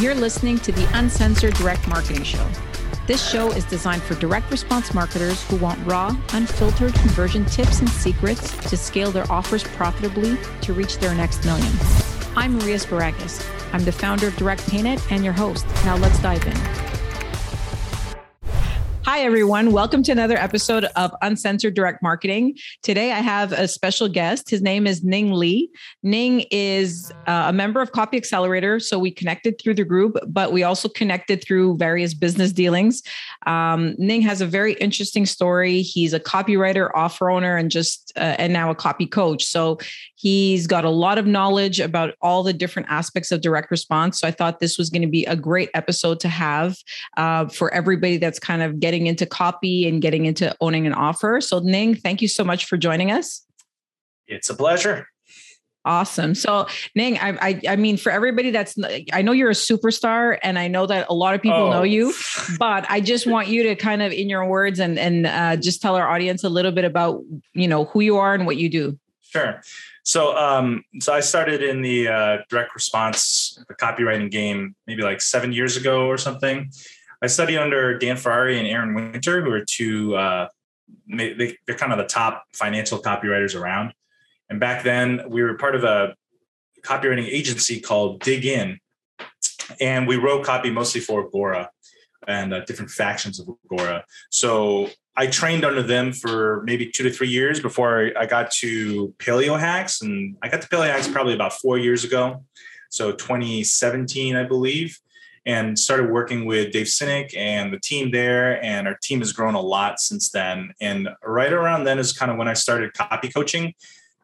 You're listening to the Uncensored Direct Marketing Show. This show is designed for direct response marketers who want raw, unfiltered conversion tips and secrets to scale their offers profitably to reach their next million. I'm Maria Sparagus. I'm the founder of Direct Payments and your host. Now let's dive in. Hi, everyone. Welcome to another episode of Uncensored Direct Marketing. Today, I have a special guest. His name is Ning Lee. Ning is uh, a member of Copy Accelerator. So we connected through the group, but we also connected through various business dealings. Um, Ning has a very interesting story. He's a copywriter, offer owner, and just uh, and now a copy coach. So he's got a lot of knowledge about all the different aspects of direct response. So I thought this was going to be a great episode to have uh, for everybody that's kind of getting into copy and getting into owning an offer. So, Ning, thank you so much for joining us. It's a pleasure. Awesome. So, Ning, I, I, I, mean, for everybody that's, I know you're a superstar, and I know that a lot of people oh. know you, but I just want you to kind of, in your words, and and uh, just tell our audience a little bit about, you know, who you are and what you do. Sure. So, um, so I started in the uh, direct response, the copywriting game, maybe like seven years ago or something. I studied under Dan Ferrari and Aaron Winter, who are two. Uh, they, they're kind of the top financial copywriters around. And back then, we were part of a copywriting agency called Dig In, and we wrote copy mostly for Agora and uh, different factions of Agora. So I trained under them for maybe two to three years before I got to Paleo Hacks, and I got to Paleo Hacks probably about four years ago, so 2017, I believe and started working with Dave Sinek and the team there. And our team has grown a lot since then. And right around then is kind of when I started copy coaching.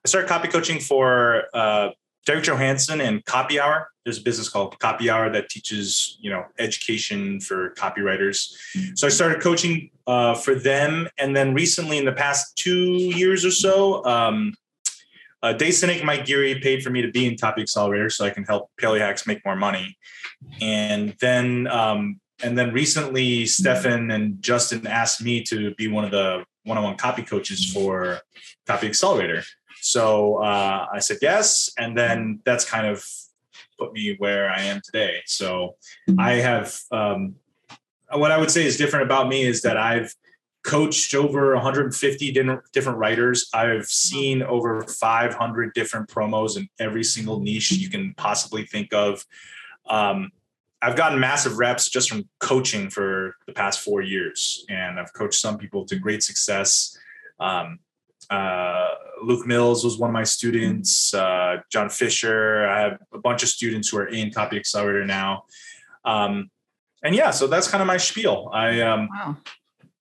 I started copy coaching for uh, Derek Johanson and Copy Hour. There's a business called Copy Hour that teaches, you know, education for copywriters. So I started coaching uh, for them, and then recently, in the past two years or so, um, uh, Sinek and Mike Geary paid for me to be in Copy Accelerator so I can help Paleo Hacks make more money. And then um, and then recently Stefan and Justin asked me to be one of the one-on-one copy coaches for Copy Accelerator. So uh, I said yes, and then that's kind of put me where I am today. So I have um, what I would say is different about me is that I've coached over 150 different, different writers. I've seen over 500 different promos in every single niche you can possibly think of. Um, I've gotten massive reps just from coaching for the past four years, and I've coached some people to great success. Um, uh, Luke Mills was one of my students. Uh, John Fisher. I have a bunch of students who are in Copy Accelerator now. Um, and yeah, so that's kind of my spiel. I um, wow.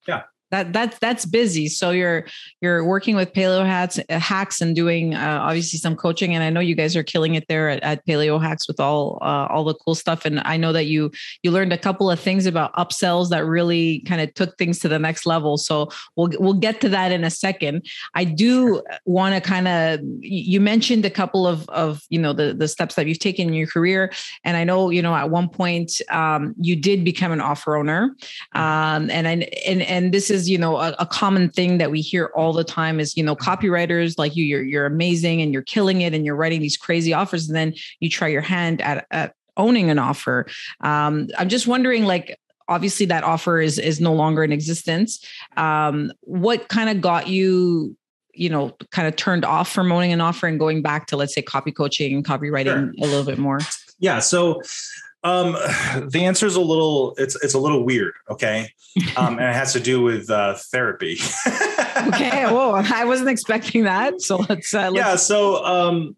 yeah that that's that's busy. So you're you're working with paleo hats uh, hacks and doing uh, obviously some coaching and i know you guys are killing it there at, at paleo hacks with all uh, all the cool stuff. And i know that you you learned a couple of things about upsells that really kind of took things to the next level. So we'll we'll get to that in a second. I do want to kind of you mentioned a couple of of you know the the steps that you've taken in your career. And i know you know at one point um, you did become an offer owner. Mm-hmm. um, and I, and and this is is you know a, a, common thing that we hear all the time is you know copywriters like you you're you're amazing and you're killing it and you're writing these crazy offers. And then you try your hand at, at owning an offer. Um, i'm just wondering like obviously that offer is is no longer in existence. Um, what kind of got you you know kind of turned off from owning an offer and going back to let's say copy coaching and copywriting sure. a little bit more? Yeah. So um, the answer is a little it's it's a little weird, okay, um, and it has to do with uh, therapy. okay, well, I wasn't expecting that, so let's, uh, let's... yeah. So um,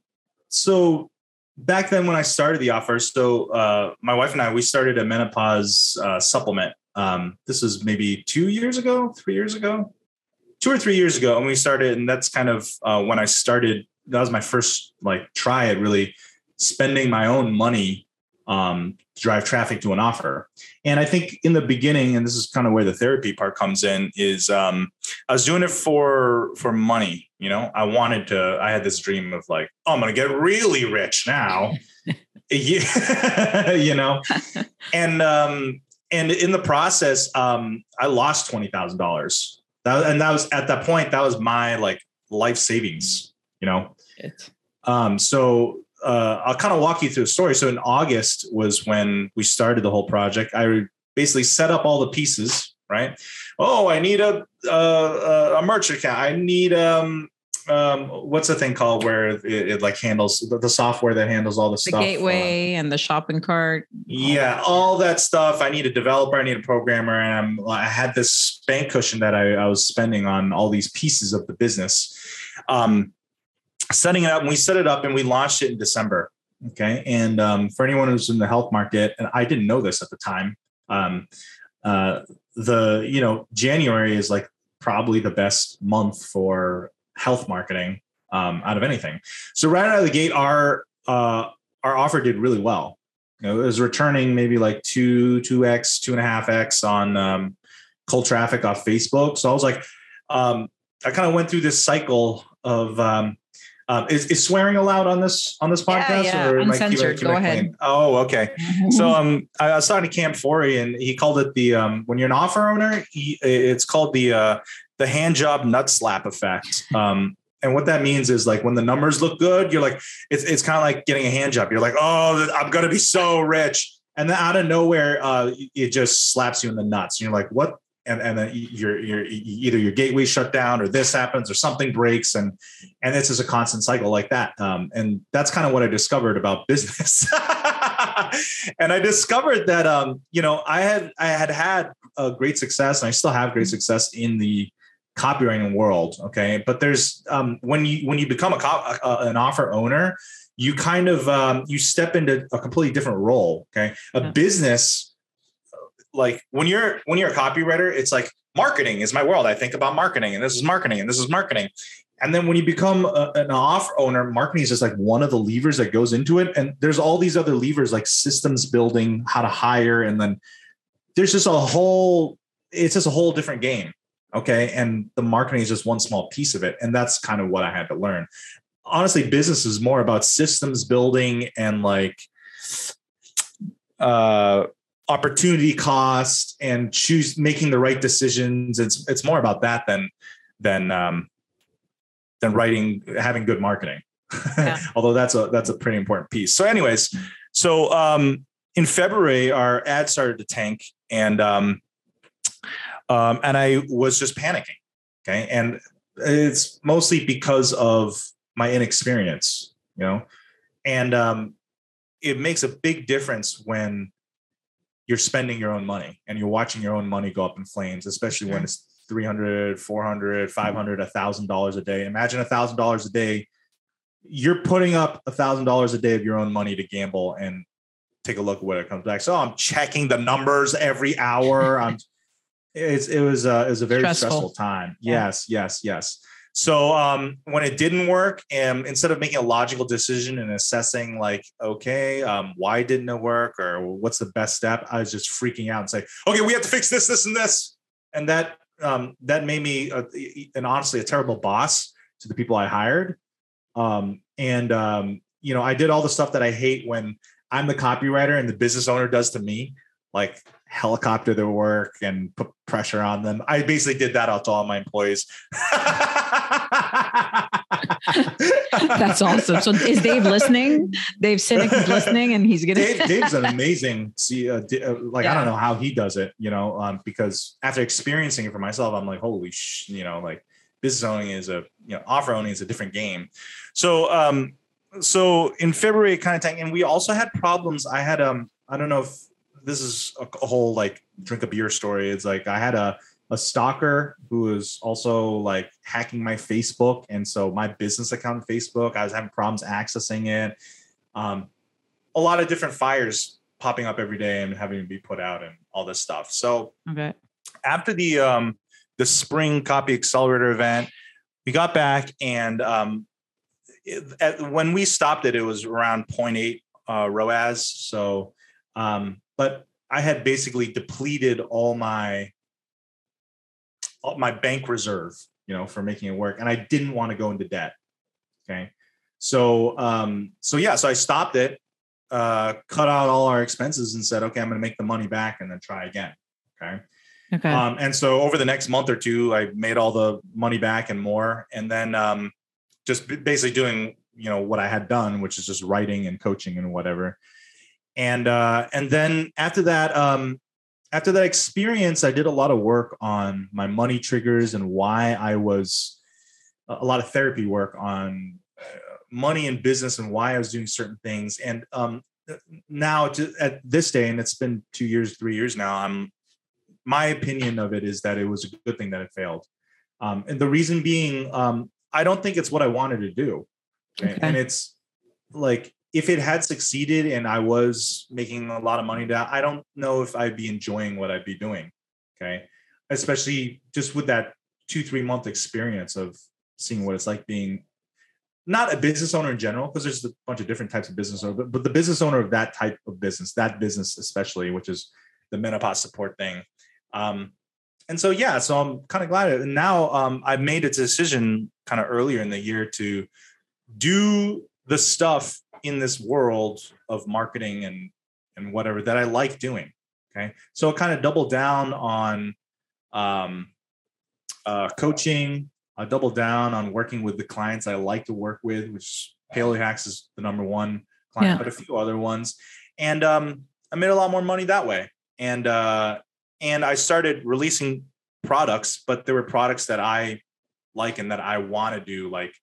so back then when I started the offer, so uh, my wife and I we started a menopause uh, supplement. Um, this was maybe two years ago, three years ago, two or three years ago, and we started, and that's kind of uh, when I started. That was my first like try at really spending my own money um, to drive traffic to an offer. And I think in the beginning, and this is kind of where the therapy part comes in, is um, I was doing it for for money. You know, I wanted to. I had this dream of like, oh, I'm going to get really rich now. you know, and um, and in the process, um, I lost twenty thousand dollars. That and that was at that point that was my like life savings. You know, um, so uh, I'll kind of walk you through the story. So in August was when we started the whole project. I basically set up all the pieces, right? Oh, I need a a, a merch account. I need um um what's the thing called where it, it like handles the, the, software that handles all the, stuff. the stuff gateway uh, and the shopping cart yeah all that stuff i need a developer i need a programmer and I'm, i had this bank cushion that I, I was spending on all these pieces of the business um setting it up and we set it up and we launched it in december okay and um, for anyone who's in the health market and i didn't know this at the time um, uh, the you know january is like probably the best month for health marketing um, out of anything. So right out of the gate, our uh, our offer did really well. You know, it was returning maybe like two two x, two and a half x on um, cold traffic off Facebook. So I was like, um, I kind of went through this cycle of. Um, is, is swearing allowed on this on this podcast? Yeah, yeah. Or Uncensored. Go ahead. Oh, okay. so um, I was talking to Cam Forey, and he called it the um, when you're an offer owner, he, it's called the uh, the hand job nut slap effect. Um, and what that means is like when the numbers look good, you're like, it's, it's kind of like getting a hand job. You're like, oh, I'm going to be so rich. And then out of nowhere, uh, it just slaps you in the nuts. And you're like, what? And, and then you're, you're either your gateway shut down or this happens or something breaks. And, and this is a constant cycle like that. Um, and that's kind of what I discovered about business. and I discovered that, um, you know, I had, I had had a great success and I still have great success in the, copywriting world okay but there's um, when you when you become a cop, uh, an offer owner you kind of um, you step into a completely different role okay a yeah. business like when you're when you're a copywriter it's like marketing is my world i think about marketing and this is marketing and this is marketing and then when you become a, an off owner marketing is just like one of the levers that goes into it and there's all these other levers like systems building how to hire and then there's just a whole it's just a whole different game Okay. And the marketing is just one small piece of it. And that's kind of what I had to learn. Honestly, business is more about systems building and like uh opportunity cost and choose making the right decisions. It's it's more about that than than um than writing having good marketing. Yeah. Although that's a that's a pretty important piece. So, anyways, so um in February our ad started to tank and um um, and I was just panicking. Okay. And it's mostly because of my inexperience, you know, and um, it makes a big difference when you're spending your own money and you're watching your own money go up in flames, especially when it's 300, 400, 500, a thousand dollars a day. Imagine a thousand dollars a day. You're putting up a thousand dollars a day of your own money to gamble and take a look at what it comes back. So I'm checking the numbers every hour. I'm it's it was uh, it was a very stressful, stressful time. Yeah. Yes, yes, yes. So um, when it didn't work, and um, instead of making a logical decision and assessing like, okay, um, why didn't it work or what's the best step, I was just freaking out and say, okay, we have to fix this, this, and this, and that um, that made me a, and honestly a terrible boss to the people I hired. Um, and um, you know, I did all the stuff that I hate when I'm the copywriter and the business owner does to me, like helicopter their work and put pressure on them. I basically did that out to all my employees. That's awesome. So is Dave listening? Dave Sinek is listening, and he's gonna. Dave, Dave's an amazing. See, uh, uh, like yeah. I don't know how he does it. You know, um, because after experiencing it for myself, I'm like, holy, sh-, you know, like business owning is a you know offer owning is a different game. So, um, so in February, kind of tank, and we also had problems. I had um, I don't know if this is a whole like drink a beer story. It's like I had a a stalker who was also like hacking my Facebook, and so my business account on Facebook, I was having problems accessing it. Um, a lot of different fires popping up every day and having to be put out and all this stuff. So okay. after the um, the spring copy accelerator event, we got back and um, it, at, when we stopped it, it was around 0.8 uh, ROAS. So um, but I had basically depleted all my my bank reserve, you know, for making it work, and I didn't want to go into debt. Okay, so um, so yeah, so I stopped it, uh, cut out all our expenses, and said, okay, I'm going to make the money back, and then try again. Okay. Okay. Um, and so over the next month or two, I made all the money back and more, and then um, just basically doing you know what I had done, which is just writing and coaching and whatever. And uh, and then after that, um, after that experience, I did a lot of work on my money triggers and why I was a lot of therapy work on uh, money and business and why I was doing certain things. And um, now to, at this day, and it's been two years, three years now, I'm my opinion of it is that it was a good thing that it failed. Um, and the reason being, um, I don't think it's what I wanted to do. Okay? And it's like if it had succeeded and I was making a lot of money, that I don't know if I'd be enjoying what I'd be doing. Okay, especially just with that two three month experience of seeing what it's like being not a business owner in general, because there's a bunch of different types of business owner, but, but the business owner of that type of business, that business especially, which is the menopause support thing. Um, and so yeah, so I'm kind of glad. And now um, I've made a decision kind of earlier in the year to do the stuff in this world of marketing and and whatever that I like doing. Okay, so kind of double down on um, uh, coaching, I double down on working with the clients I like to work with, which Paleo Hacks is the number one client, yeah. but a few other ones. And um, I made a lot more money that way. And uh, and I started releasing products, but there were products that I like and that I want to do, like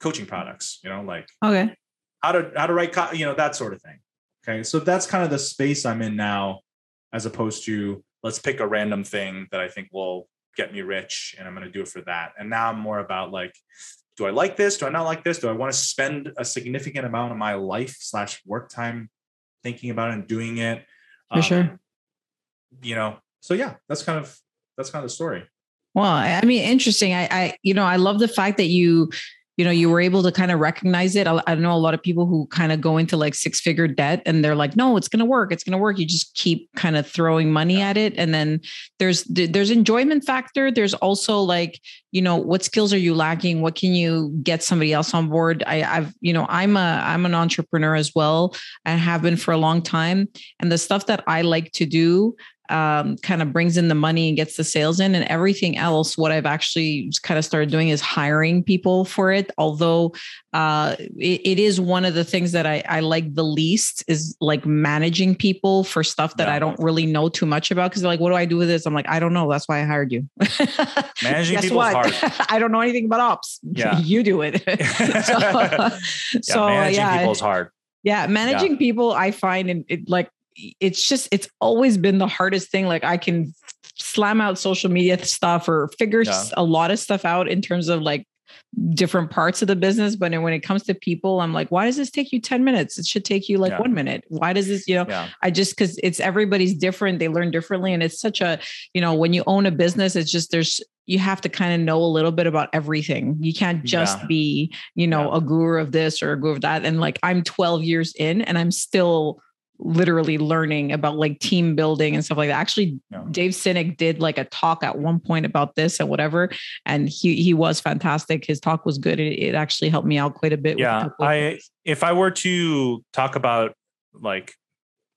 coaching products. You know, like okay, how to how to write, co- you know, that sort of thing. Okay, so that's kind of the space I'm in now, as opposed to let's pick a random thing that I think will get me rich and I'm going to do it for that. And now I'm more about like, do I like this? Do I not like this? Do I want to spend a significant amount of my life slash work time thinking about it and doing it? For um, sure. You know, so yeah, that's kind of that's kind of the story. Well, I mean, interesting. I, I, you know, I love the fact that you you know, you were able to kind of recognize it. I, I know a lot of people who kind of go into like six figure debt and they're like, no, it's going to work. It's going to work. You just keep kind of throwing money at it. And then there's, there's enjoyment factor. There's also like, you know, what skills are you lacking? What can you get somebody else on board? I, I've, you know, I'm a, I'm an entrepreneur as well. I have been for a long time. And the stuff that I like to do, um, kind of brings in the money and gets the sales in. And everything else what i've actually kind of started doing is hiring people for it. Although uh, it, it is one of the things that I, I, like the least is like managing people for stuff that yeah. i don't really know too much about. Because they're like what do i do with this? I'm like i don't know. That's why i hired you. Managing people what? hard i don't know anything about ops. Yeah. You do it. So, yeah, so managing yeah, people is hard yeah managing yeah. people i find it, it like it's just it's always been the hardest thing like i can slam out social media stuff or figure yeah. a lot of stuff out in terms of like different parts of the business but when it comes to people i'm like why does this take you 10 minutes it should take you like yeah. one minute why does this you know yeah. i just because it's everybody's different they learn differently and it's such a you know when you own a business it's just there's you have to kind of know a little bit about everything you can't just yeah. be you know a guru of this or a guru of that and like i'm 12 years in and i'm still literally learning about like team building and stuff like that. Actually, yeah. Dave Sinek did like a talk at one point about this and whatever, and he he was fantastic. His talk was good. It, it actually helped me out quite a bit. Yeah, I if I were to talk about like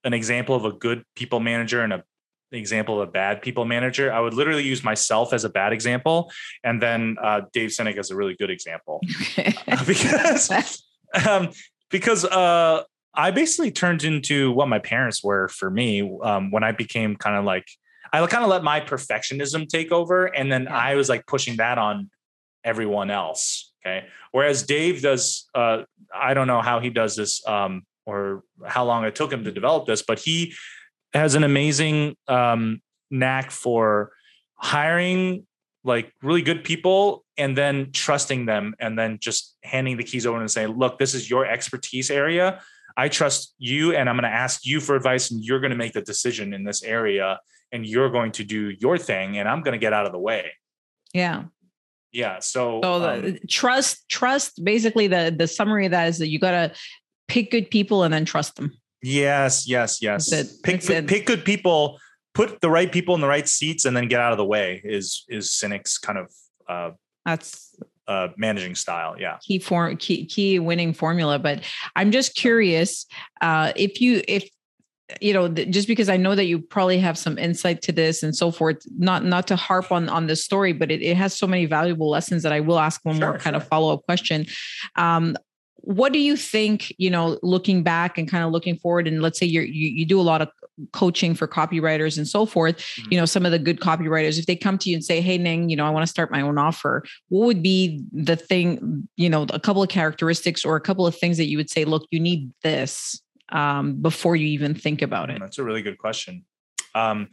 an example of a good people manager and a example of a bad people manager, I would literally use myself as a bad example, and then uh, Dave Sinek as a really good example, because um, because uh, I basically turned into what my parents were for me um, when I became kind of like I kind of let my perfectionism take over, and then yeah. I was like pushing that on everyone else. Okay, whereas Dave does, uh, I don't know how he does this um, or how long it took him to develop this, but he has an amazing um, knack for hiring like really good people and then trusting them and then just handing the keys over and saying look this is your expertise area I trust you and I'm going to ask you for advice and you're going to make the decision in this area and you're going to do your thing and I'm going to get out of the way. Yeah. Yeah. So, so the, um, trust, trust, basically the, the summary of that is that you got to pick good people and then trust them. Yes. Yes. Yes. Pick, pick, pick good people, put the right people in the right seats and then get out of the way is, is Sinek's kind of, uh, that's uh, managing style. Yeah, key form, key key winning formula. But I'm just curious uh, if you if you know just because i know that you probably have some insight to this and so forth not not to harp on on this story but it, it has so many valuable lessons that i will ask one sure, more kind sure. of follow-up question um what do you think you know looking back and kind of looking forward and let's say you're, you you do a lot of coaching for copywriters and so forth mm-hmm. you know some of the good copywriters if they come to you and say hey ning you know i want to start my own offer what would be the thing you know a couple of characteristics or a couple of things that you would say look you need this um, before you even think about it that's a really good question um,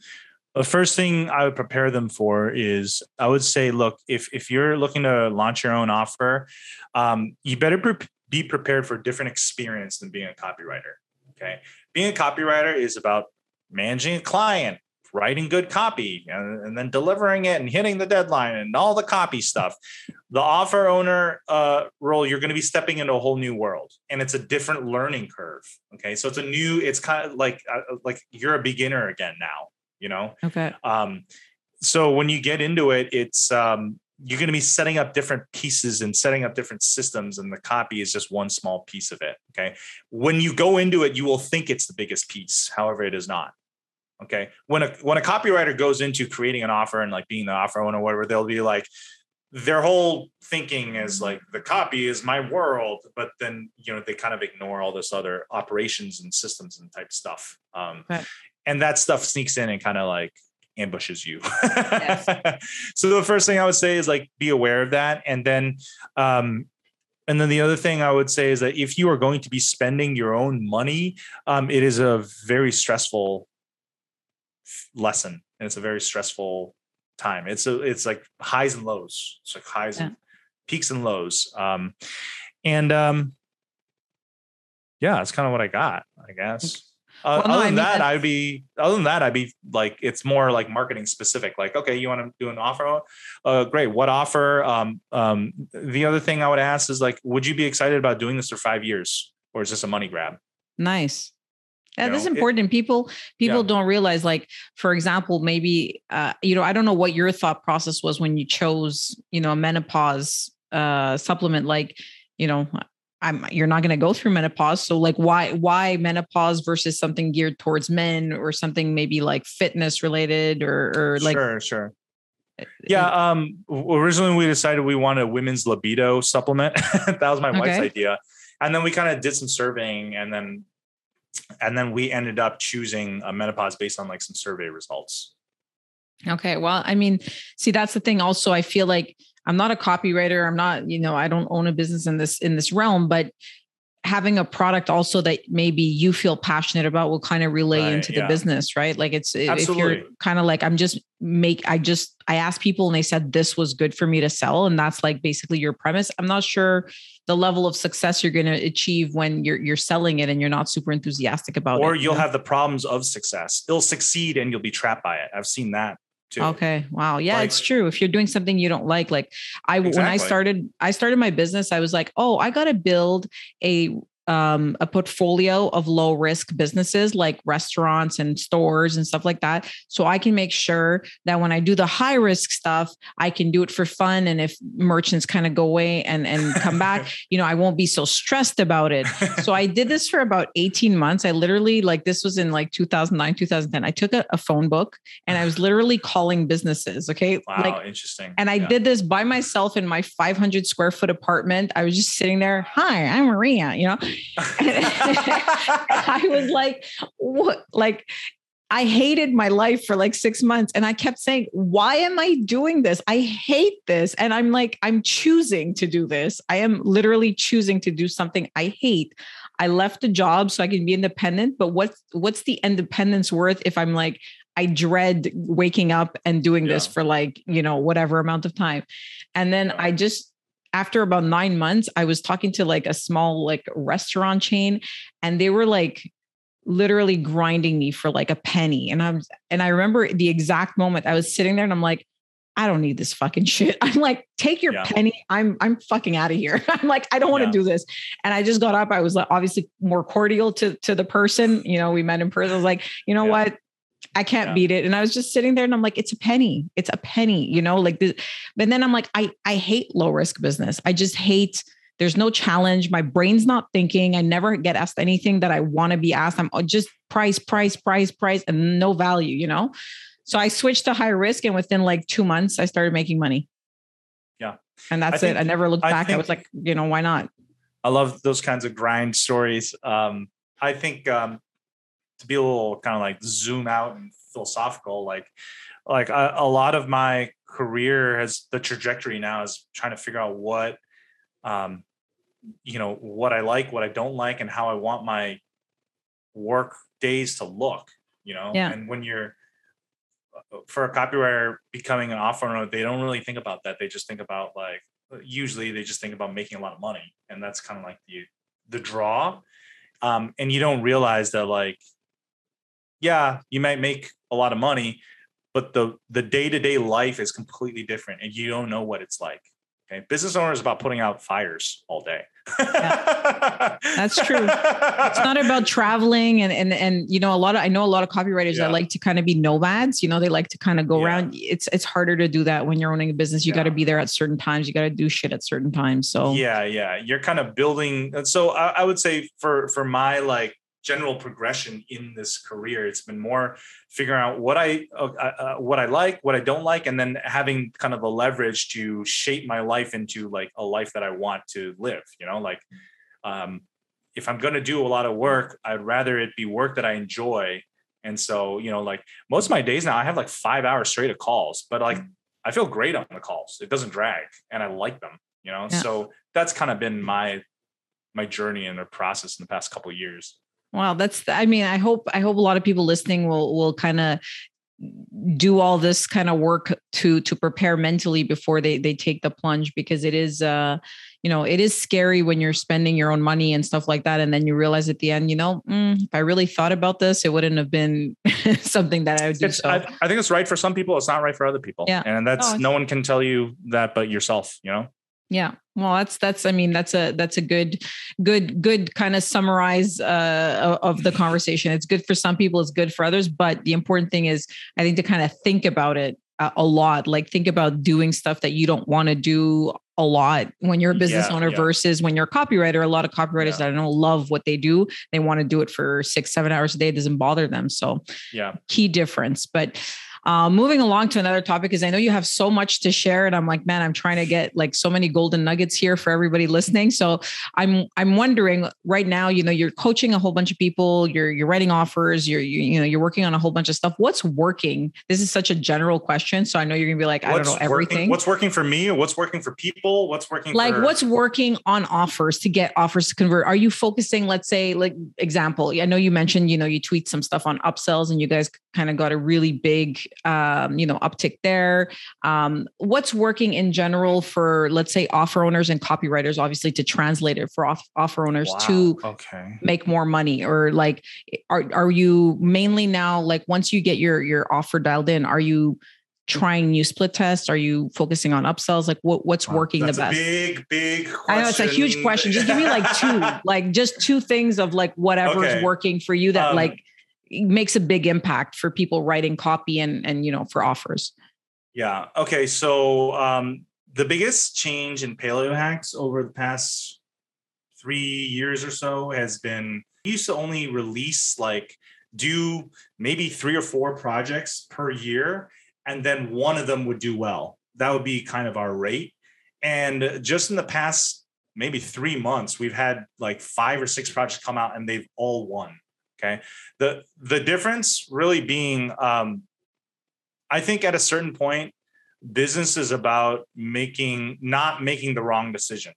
the first thing I would prepare them for is I would say, look, if if you're looking to launch your own offer, um, you better pre- be prepared for a different experience than being a copywriter. Okay, being a copywriter is about managing a client, writing good copy, and, and then delivering it and hitting the deadline and all the copy stuff. The offer owner uh, role, you're going to be stepping into a whole new world, and it's a different learning curve. Okay, so it's a new. It's kind of like uh, like you're a beginner again now you know okay um so when you get into it it's um you're going to be setting up different pieces and setting up different systems and the copy is just one small piece of it okay? When you go into it you will think it's the biggest piece however it is not okay? When a when a copywriter goes into creating an offer and like being the offer owner or whatever they'll be like their whole thinking is like the copy is my world but then you know they kind of ignore all this other operations and systems and type stuff um, right. and that stuff sneaks in and kind of like ambushes you. Yes. so the first thing I would say is like be aware of that, and then, um, and then the other thing I would say is that if you are going to be spending your own money, um, it is a very stressful lesson, and it's a very stressful time. It's a it's like highs and lows. It's like highs yeah. and peaks and lows. Um, and um, yeah, that's kind of what I got, I guess. Uh, well, other than that, I'd be other than that, I'd be like it's more like marketing specific. Like, okay, you want to do an offer? Uh, great. What offer? Um, um, the other thing I would ask is like, would you be excited about doing this for five years, or is this a money grab? Nice. Yeah, you this is important. It, people people yeah. don't realize, like, for example, maybe uh, you know, I don't know what your thought process was when you chose, you know, a menopause uh supplement. Like, you know, I'm you're not going to go through menopause. So like why why menopause versus something geared towards men or something maybe like fitness related or or like Sure, sure. Eh, yeah, um originally we decided we wanted a women's libido supplement. that was my okay. wife's idea. And then we kind of did some surveying and then and then we ended up choosing a menopause based on like some survey results. Okay. Well, I mean, see that's the thing also I feel like I'm not a copywriter. I'm not, you know, I don't own a business in this in this realm, but having a product also that maybe you feel passionate about will kind of relay right, into the yeah. business, right? Like it's Absolutely. if you're kind of like I'm just make I just I asked people and they said this was good for me to sell and that's like basically your premise. I'm not sure the level of success you're going to achieve when you're you're selling it and you're not super enthusiastic about or it. Or you'll you know? have the problems of success. It'll succeed and you'll be trapped by it. I've seen that too. Okay. Wow. Yeah, like, it's true. If you're doing something you don't like, like I exactly. when I started, I started my business, I was like, oh, I got to build a um, a portfolio of low risk businesses like restaurants and stores and stuff like that. So I can make sure that when I do the high risk stuff, I can do it for fun. And if merchants kind of go away and, and come back, you know, I won't be so stressed about it. So I did this for about 18 months. I literally, like, this was in like 2009, 2010. I took a, a phone book and I was literally calling businesses. Okay. Wow. Like, interesting. And I yeah. did this by myself in my 500 square foot apartment. I was just sitting there. Hi, I'm Maria, you know, I was like, what? Like, I hated my life for like six months. And I kept saying, why am I doing this? I hate this. And I'm like, I'm choosing to do this. I am literally choosing to do something I hate. I left a job so I can be independent. But what's what's the independence worth if I'm like, I dread waking up and doing yeah. this for like, you know, whatever amount of time. And then I just after about nine months, I was talking to like a small like restaurant chain, and they were like literally grinding me for like a penny. And I'm and I remember the exact moment I was sitting there and I'm like, I don't need this fucking shit. I'm like, take your yeah. penny. I'm I'm fucking out of here. I'm like, I don't want to yeah. do this. And I just got up. I was like obviously more cordial to to the person. You know, we met in person. I was like, you know yeah. what? I can't yeah. beat it. And I was just sitting there and I'm like, it's a penny. It's a penny, you know, like this. But then I'm like, I, I hate low risk business. I just hate, there's no challenge. My brain's not thinking. I never get asked anything that I want to be asked. I'm uh, just price, price, price, price, and no value, you know? So I switched to high risk. And within like two months, I started making money. Yeah. And that's I it. I never looked back. I, think, I was like, you know, why not? I love those kinds of grind stories. Um, I think um, to be a little kind of like zoom out and philosophical, like like a, a, lot of my career has the trajectory now is trying to figure out what um, you know what I like, what I don't like, and how I want my work days to look. You know, yeah. and when you're uh, for a copywriter becoming an offer owner, they don't really think about that. They just think about like usually they just think about making a lot of money, and that's kind of like the the draw. Um, and you don't realize that like, yeah, you might make a lot of money, but the the day to day life is completely different, and you don't know what it's like. Okay, business owner is about putting out fires all day. yeah. That's true. It's not about traveling and and and you know a lot of I know a lot of copywriters yeah. that like to kind of be nomads. You know, they like to kind of go yeah. around. It's it's harder to do that when you're owning a business. You got to be there at certain times. You got to do shit at certain times. So yeah, yeah, you're kind of building. So I, I would say for for my like general progression in this career. It's been more figuring out what I uh, uh, uh, what I like, what I don't like, and then having kind of the leverage to shape my life into like a life that I want to live. You know, like um, if I'm going to do a lot of work, I'd rather it be work that I enjoy. And so, you know, like most of my days now, I have like five hours straight of calls, but like I feel great on the calls. It doesn't drag, and I like them. You know, yeah. so that's kind of been my my journey and the process in the past couple years. Wow, that's I mean, I hope I hope a lot of people listening will will kind of do all this kind of work to to prepare mentally before they they take the plunge because it is uh you know it is scary when you're spending your own money and stuff like that and then you realize at the end you know mm, if i really thought about this it wouldn't have been something that i would do so. I, I, think it's right for some people it's not right for other people yeah and that's oh, no one can tell you that but yourself you know yeah. Well, that's that's I mean that's a that's a good good good kind of summarize uh, of the conversation. It's good for some people, it's good for others, but the important thing is I think to kind of think about it a, a lot. Like think about doing stuff that you don't want to do a lot when you're a business yeah, owner yeah. versus when you're a copywriter. A lot of copywriters yeah. that I don't love what they do. They want to do it for six, seven hours a day. It doesn't bother them. So yeah, key difference. But uh, moving along to another topic is I know you have so much to share, and I'm like, man, I'm trying to get like so many golden nuggets here for everybody listening. So I'm I'm wondering right now, you know, you're coaching a whole bunch of people, you're you're writing offers, you're you, you know you're working on a whole bunch of stuff. What's working? This is such a general question, so I know you're gonna be like, I don't know everything. Working, what's working for me? What's working for people? What's working like for- what's working on offers to get offers to convert? Are you focusing, let's say, like example? I know you mentioned, you know, you tweet some stuff on upsells, and you guys kind of got a really big, um, you know, uptick there. Um, what's working in general for, let's say, offer owners and copywriters, obviously, to translate it for off, offer owners wow. to okay. make more money, or like, are are you mainly now like once you get your your offer dialed in, are you trying new split tests? Are you focusing on upsells? Like what what's working That's the best? big, big question. I know it's a huge question. Just give me like two, like just two things of like whatever's okay. working for you that um, like makes a big impact for people writing copy and and you know for offers. Yeah. Okay so um the biggest change in paleo hacks over the past three years or so has been we used to only release like do maybe three or four projects per year and then one of them would do well. That would be kind of our rate. And just in the past maybe three months we've had like five or six projects come out and they've all won Okay. The the difference really being um, I think at a certain point, business is about making not making the wrong decision.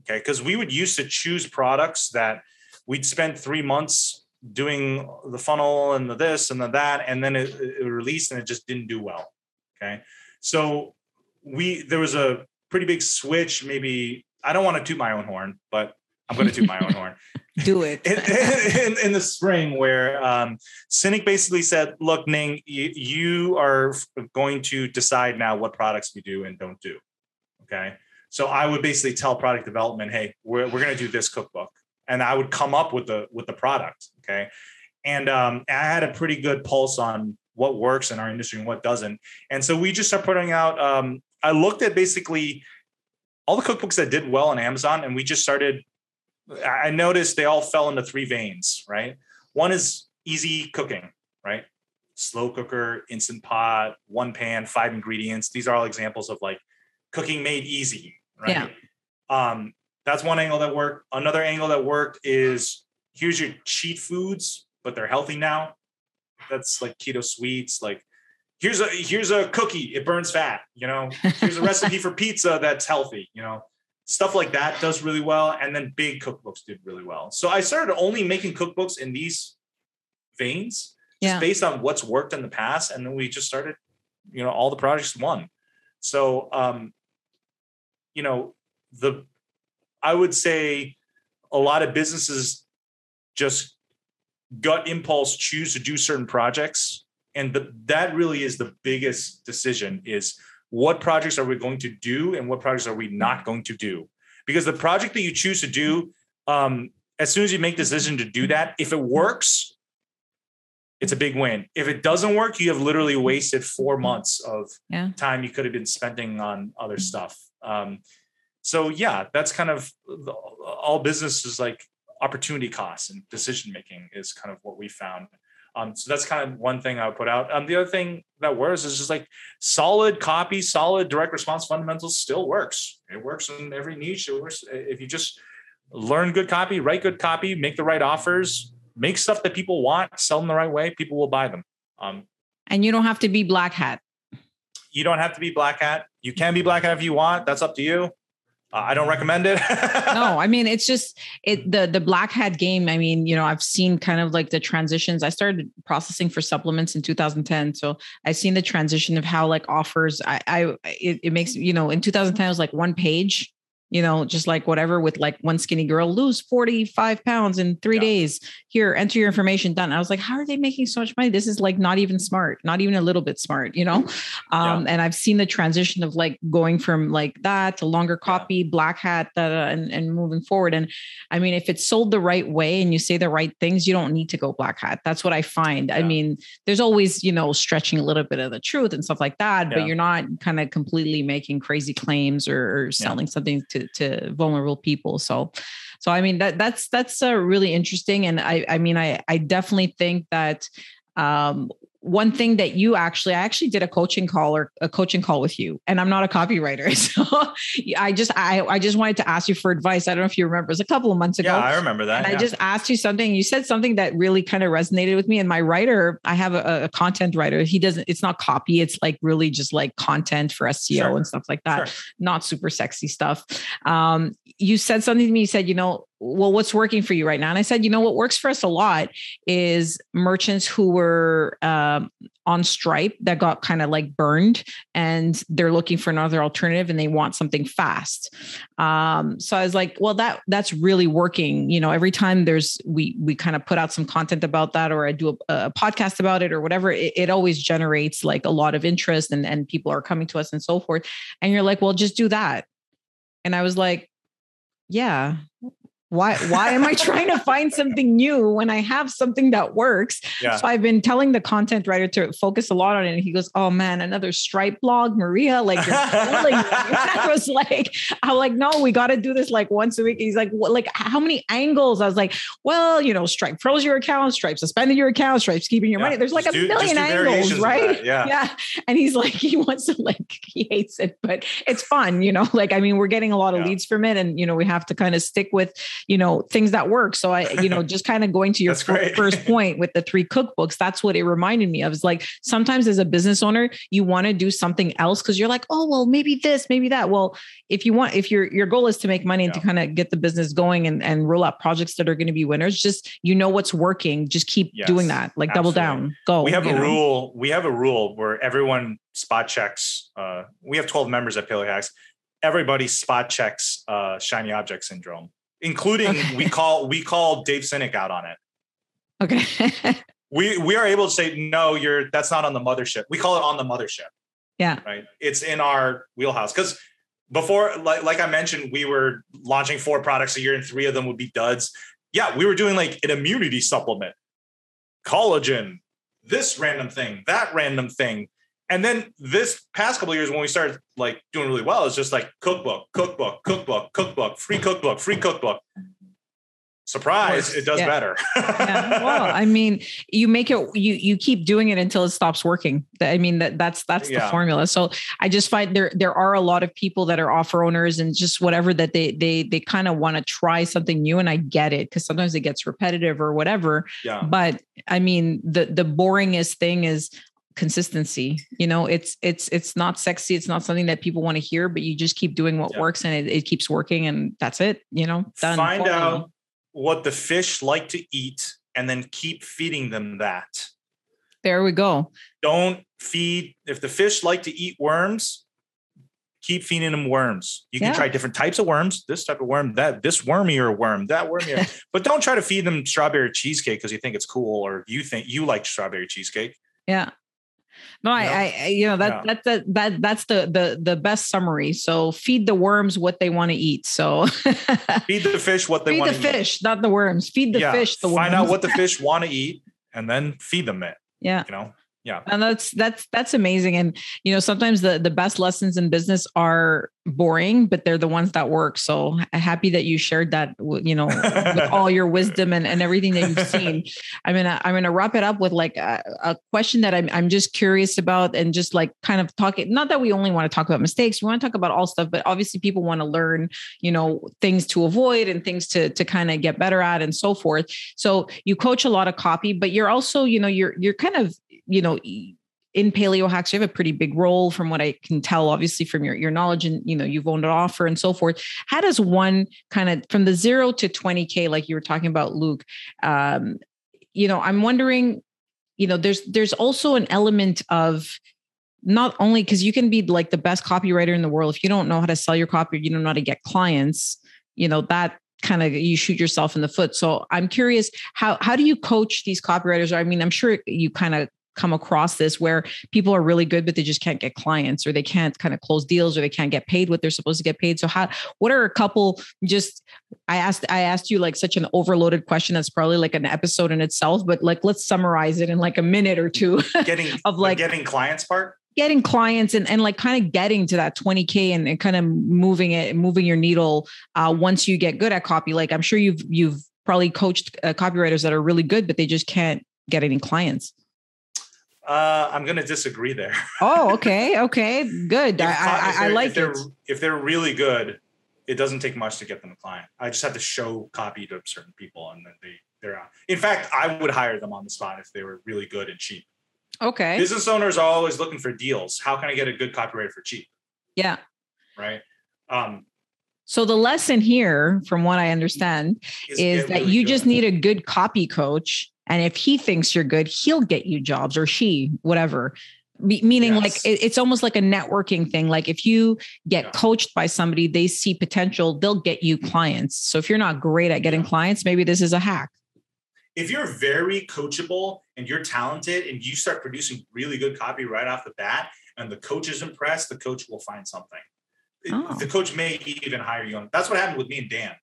Okay. Because we would used to choose products that we'd spent three months doing the funnel and the this and the that, and then it, it released and it just didn't do well. Okay. So we there was a pretty big switch, maybe I don't want to toot my own horn, but I'm going to do my own horn. Do it. in, in, in, the spring, where um, Sinek basically said, Look, Ning, you, you are going to decide now what products we do and don't do. Okay. So I would basically tell product development, Hey, we're, we're going to do this cookbook. And I would come up with the with the product. Okay. And um, I had a pretty good pulse on what works in our industry and what doesn't. And so we just started putting out. Um, I looked at basically all the cookbooks that did well on Amazon, and we just started I noticed they all fell into three veins, right? One is easy cooking, right? Slow cooker, instant pot, one pan, five ingredients. These are all examples of like cooking made easy, right? Yeah. Um, That's one angle that worked. Another angle that worked is here's your cheat foods, but they're healthy now. That's like keto sweets, like here's a here's a cookie it burns fat you know here's a recipe for pizza that's healthy you know stuff like that does really well and then big cookbooks did really well so i started only making cookbooks in these veins just yeah. based on what's worked in the past and then we just started you know all the projects won so um you know the i would say a lot of businesses just gut impulse choose to do certain projects and the, that really is the biggest decision is what projects are we going to do and what projects are we not going to do? Because the project that you choose to do um, as soon as you make the decision to do that if it works it's a big win. If it doesn't work you have literally wasted four months of yeah. time you could have been spending on other stuff. Um, so yeah that's kind of the, all business is like opportunity costs and decision making is kind of what we found um, so that's kind of one thing I would put out. Um, the other thing that works is just like solid copy, solid direct response fundamentals still works. It works in every niche. It works if you just learn good copy, write good copy, make the right offers, make stuff that people want, sell them the right way. People will buy them. Um, and you don't have to be black hat. You don't have to be black hat. You can be black hat if you want. That's up to you. Uh, I don't recommend it. no, I mean it's just it the the black hat game. I mean, you know, I've seen kind of like the transitions. I started processing for supplements in 2010, so I've seen the transition of how like offers. I, I it, it makes you know in 2010 it was like one page you know, just like whatever with like one skinny girl lose 45 pounds in three yeah. days. Here, enter your information done. I was like, how are they making so much money? This is like not even smart, not even a little bit smart, you know? Um, yeah. and I've seen the transition of like going from like that to longer copy, yeah. black hat, uh, and, and moving forward. And I mean, if it's sold the right way and you say the right things, you don't need to go black hat. That's what I find. I mean, there's always, you know, stretching a little bit of the truth and stuff like that, but you're not kind of completely making crazy claims or, or selling something to to to vulnerable people. So so i mean that that's that's uh, really interesting. And i i mean i i definitely think that um one thing that you actually i actually did a coaching call or a coaching call with you and i'm not a copywriter so i just i i just wanted to ask you for advice i don't know if you remember it was a couple of months ago yeah i remember that and yeah. i just asked you something you said something that really kind of resonated with me and my writer i have a, a, content writer he doesn't it's not copy it's like really just like content for seo sure. and stuff like that sure. not super sexy stuff um you said something to me you said you know well, what's working for you right now? And I said, you know, what works for us a lot is merchants who were um, on Stripe that got kind of like burned and they're looking for another alternative and they want something fast. Um, so I was like, well, that that's really working. You know, every time there's we we kind of put out some content about that or I do a, a podcast about it or whatever, it, it always generates like a lot of interest and and people are coming to us and so forth. And you're like, well, just do that. And I was like, yeah why why am i trying to find something new when i have something that works? Yeah. so i've been telling the content writer to focus a lot on it. And he goes oh man another stripe blog maria like you're i was like i'm like no we got to do this like once a week. He's like what, like how many angles? I was like well you know stripe froze your account stripe suspended your account stripe's keeping your yeah. money. There's like just a do, million angles right? yeah. Yeah. And he's like he wants to like he hates it but it's fun you know? Like i mean we're getting a lot of yeah. leads from it and you know we have to kind of stick with you know things that work. So i you know just kind of going to your first point with the three cookbooks that's what it reminded me of is like sometimes as a business owner you want to do something else because you're like oh well maybe this maybe that. Well if you want if your your goal is to make money and to kind of get the business going and and roll out projects that are going to be winners just you know what's working just keep yes, doing that like absolutely. double down go we have a know? rule we have a rule where everyone spot checks uh, we have 12 members at paleo hacks. Everybody spot checks uh, shiny object syndrome including okay. we call we call Dave Sinek out on it. Okay. we we are able to say no, you're that's not on the mothership. We call it on the mothership. Yeah. Right. It's in our wheelhouse because before, like like I mentioned, we were launching four products a year, and three of them would be duds. Yeah, we were doing like an immunity supplement, collagen, this random thing, that random thing, and then this past couple years when we started like doing really well it's just like cookbook cookbook cookbook cookbook free cookbook free cookbook. Surprise it does yeah. better. Yeah. well i mean you make it you you keep doing it until it stops working. I mean that that's that's yeah. the formula. So i just find there there are a lot of people that are offer owners and just whatever that they they they kind of want to try something new and i get it because sometimes it gets repetitive or whatever. Yeah. But i mean the the boringest thing is consistency you know it's it's it's not sexy it's not something that people want to hear but you just keep doing what yeah. works and it, it keeps working and that's it you know done find out what the fish like to eat and then keep feeding them that. There we go. Don't feed if the fish like to eat worms, keep feeding them worms. You can yeah. try different types of worms, this type of worm, that this wormier worm, that wormier. but don't try to feed them strawberry cheesecake because you think it's cool or you think you like strawberry cheesecake. Yeah. No, I, I, you know, that, yeah. that's the, that, that's the, the, the best summary. So feed the worms what they want to eat. So feed the fish what they want to eat. Feed the fish, not the worms. Feed the yeah. fish. The Find worms. out what the fish want to eat and then feed them it. Yeah. You know, yeah. And that's that's that's amazing. And you know sometimes the the best lessons in business are boring but they're the ones that work. So happy that you shared that you know with all your wisdom and, and everything that you've seen. I mean i'm going to wrap it up with like a, a, question that I'm, I'm just curious about and just like kind of talking not that we only want to talk about mistakes. We want to talk about all stuff but obviously people want to learn you know things to avoid and things to to kind of get better at and so forth. So you coach a lot of copy but you're also you know you're you're kind of you know in paleo hacks you have a pretty big role from what i can tell obviously from your, your knowledge and you know you've owned an offer and so forth. How does one kind of from the zero to 20k like you were talking about luke um, you know i'm wondering you know there's there's also an element of not only because you can be like the best copywriter in the world. If you don't know how to sell your copy you don't know how to get clients you know that kind of you shoot yourself in the foot. So i'm curious how how do you coach these copywriters? I mean i'm sure you kind of come across this where people are really good but they just can't get clients or they can't kind of close deals or they can't get paid what they're supposed to get paid. So how what are a couple just i asked i asked you like such an overloaded question that's probably like an episode in itself but like let's summarize it in like a minute or two getting of like getting clients part? getting clients and, and like kind of getting to that 20k and, and kind of moving it moving your needle uh, once you get good at copy. Like i'm sure you've you've probably coached uh, copywriters that are really good but they just can't get any clients uh, I'm going to disagree there. oh, okay, okay, good. I, I, I, like if they're, it. If they're really good, it doesn't take much to get them a client. I just have to show copy to certain people, and then they they're out. In fact, I would hire them on the spot if they were really good and cheap. Okay. Business owners are always looking for deals. How can I get a good copywriter for cheap? Yeah. Right. Um, so the lesson here, from what I understand, is, is that really you good. just need a good copy coach and if he thinks you're good, he'll get you jobs or she, whatever. meaning yes. like it, it's almost like a networking thing. Like if you get yeah. coached by somebody, they see potential, they'll get you clients. So if you're not great at getting yeah. clients, maybe this is a hack. If you're very coachable and you're talented and you start producing really good copy right off the bat and the coach is impressed, the coach will find something. Oh. The coach may even hire you. on That's what happened with me and Dan.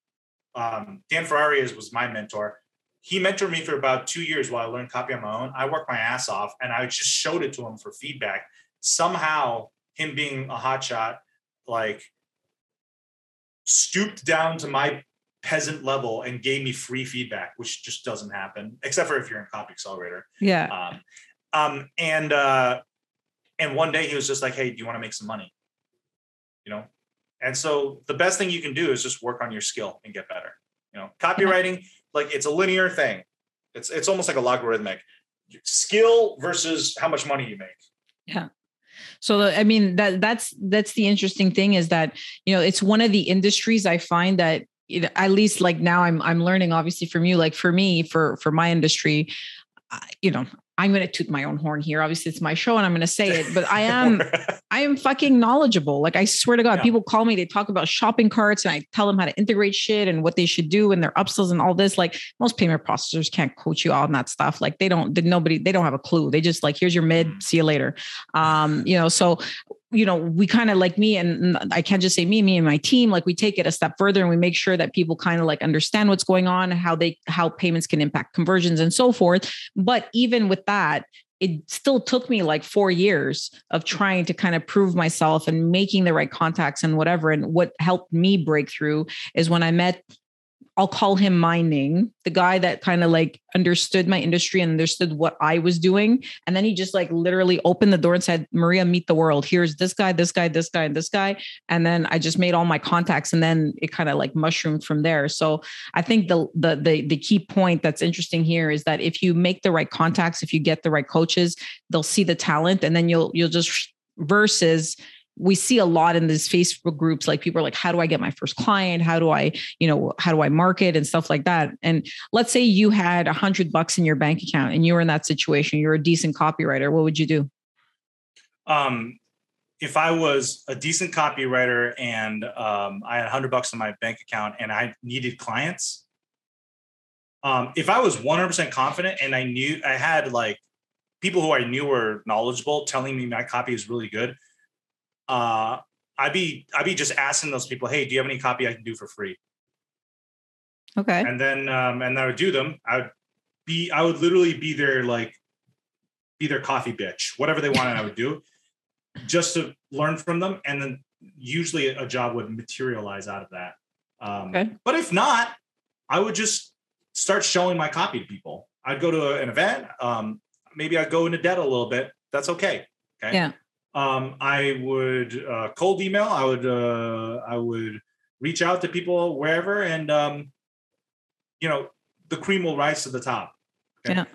Um, Dan Ferrari was my mentor he mentored me for about two years while I learned copy on my own. I worked my ass off and I just showed it to him for feedback. Somehow, him being a hotshot, like stooped down to my peasant level and gave me free feedback, which just doesn't happen, except for if you're in a Copy Accelerator. Yeah. Um, um, and uh, and one day he was just like, "Hey, do you want to make some money?" You know. And so the best thing you can do is just work on your skill and get better. You know, copywriting like it's a linear thing. It's it's almost like a logarithmic skill versus how much money you make. Yeah. So I mean that that's that's the interesting thing is that you know it's one of the industries I find that at least like now I'm I'm learning obviously from you like for me for for my industry you know I'm going to toot my own horn here. Obviously, it's my show and I'm going to say it, but I am, I am fucking knowledgeable. Like I swear to God, yeah. people call me, they talk about shopping carts and I tell them how to integrate shit and what they should do and their upsells and all this. Like most payment processors can't coach you on that stuff. Like they don't, nobody, they don't have a clue. They just like, here's your mid, mm. see you later. Um, you know, so you know, we kind of like me, and I can't just say me, me and my team, like we take it a step further and we make sure that people kind of like understand what's going on, how they, how payments can impact conversions and so forth. But even with that, it still took me like four years of trying to kind of prove myself and making the right contacts and whatever. And what helped me break through is when I met I'll call him my Ning, the guy that kind of like understood my industry and understood what I was doing. And then he just like literally opened the door and said, Maria, meet the world. Here's this guy, this guy, this guy, and this guy. And then I just made all my contacts and then it kind of like mushroomed from there. So I think the, the the the key point that's interesting here is that if you make the right contacts, if you get the right coaches, they'll see the talent and then you'll you'll just versus we see a lot in these Facebook groups, like people are like, how do I get my first client? How do I, you know, how do I market and stuff like that? And let's say you had a hundred bucks in your bank account and you were in that situation, you're a decent copywriter. What would you do? Um, if I was a decent copywriter and um, I had a hundred bucks in my bank account and I needed clients, um, if I was 100% confident and I knew I had like people who I knew were knowledgeable telling me my copy is really good, uh, I'd be I'd be just asking those people, hey, do you have any copy I can do for free? Okay. And then um, and I would do them. I would be I would literally be their like be their coffee bitch, whatever they wanted, I would do, just to learn from them. And then usually a job would materialize out of that. Um, okay. But if not, I would just start showing my copy to people. I'd go to an event. Um, maybe I'd go into debt a little bit. That's okay. Okay. Yeah um, I would uh, cold email. I would uh, I would reach out to people wherever, and um, you know the cream will rise to the top. Okay? Yeah.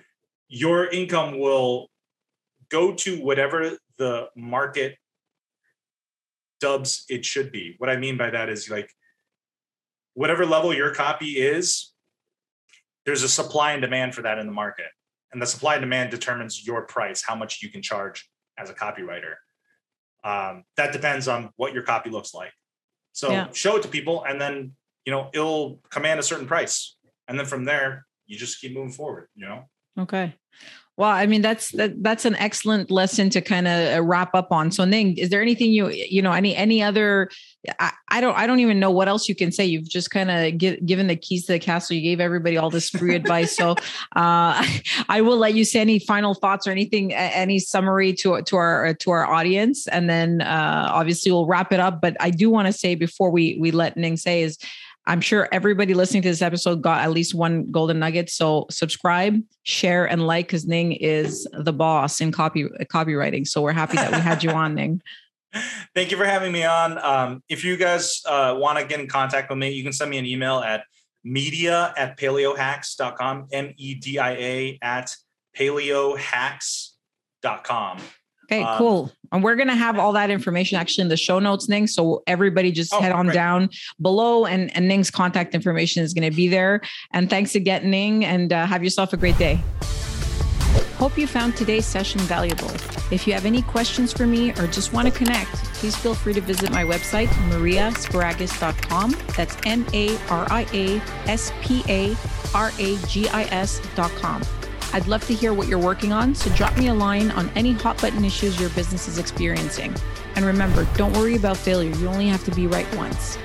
Your income will go to whatever the market dubs it should be. What I mean by that is like whatever level your copy is, there's a supply and demand for that in the market. And the supply and demand determines your price, how much you can charge as a copywriter um, that depends on what your copy looks like. So yeah. show it to people and then you know it'll command a certain price. And then from there you just keep moving forward you know? Okay well, I mean that's that, that's an excellent lesson to kind of uh, wrap up on. So, Ning, is there anything you you know any any other? I, I don't I don't even know what else you can say. You've just kind of given the keys to the castle. You gave everybody all this free advice. So, uh, I will let you say any final thoughts or anything, any summary to to our to our audience, and then uh, obviously we'll wrap it up. But I do want to say before we we let Ning say is I'm sure everybody listening to this episode got at least one golden nugget. So subscribe, share, and like because Ning is the boss in copy copywriting. So we're happy that we had you on, Ning. Thank you for having me on. Um, if you guys uh, want to get in contact with me, you can send me an email at media at paleohacks.com, M E D I A at paleohacks.com. Okay, um, cool. And we're going to have all that information actually in the show notes, Ning. So everybody just oh, head on down below and, and Ning's contact information is going to be there. And thanks again, Ning, and uh, have yourself a great day. Hope you found today's session valuable. If you have any questions for me or just want to connect, please feel free to visit my website, mariasparagis.com. That's M A R I A S P A R A G I S.com. I'd love to hear what you're working on, so drop me a line on any hot button issues your business is experiencing. And remember, don't worry about failure, you only have to be right once.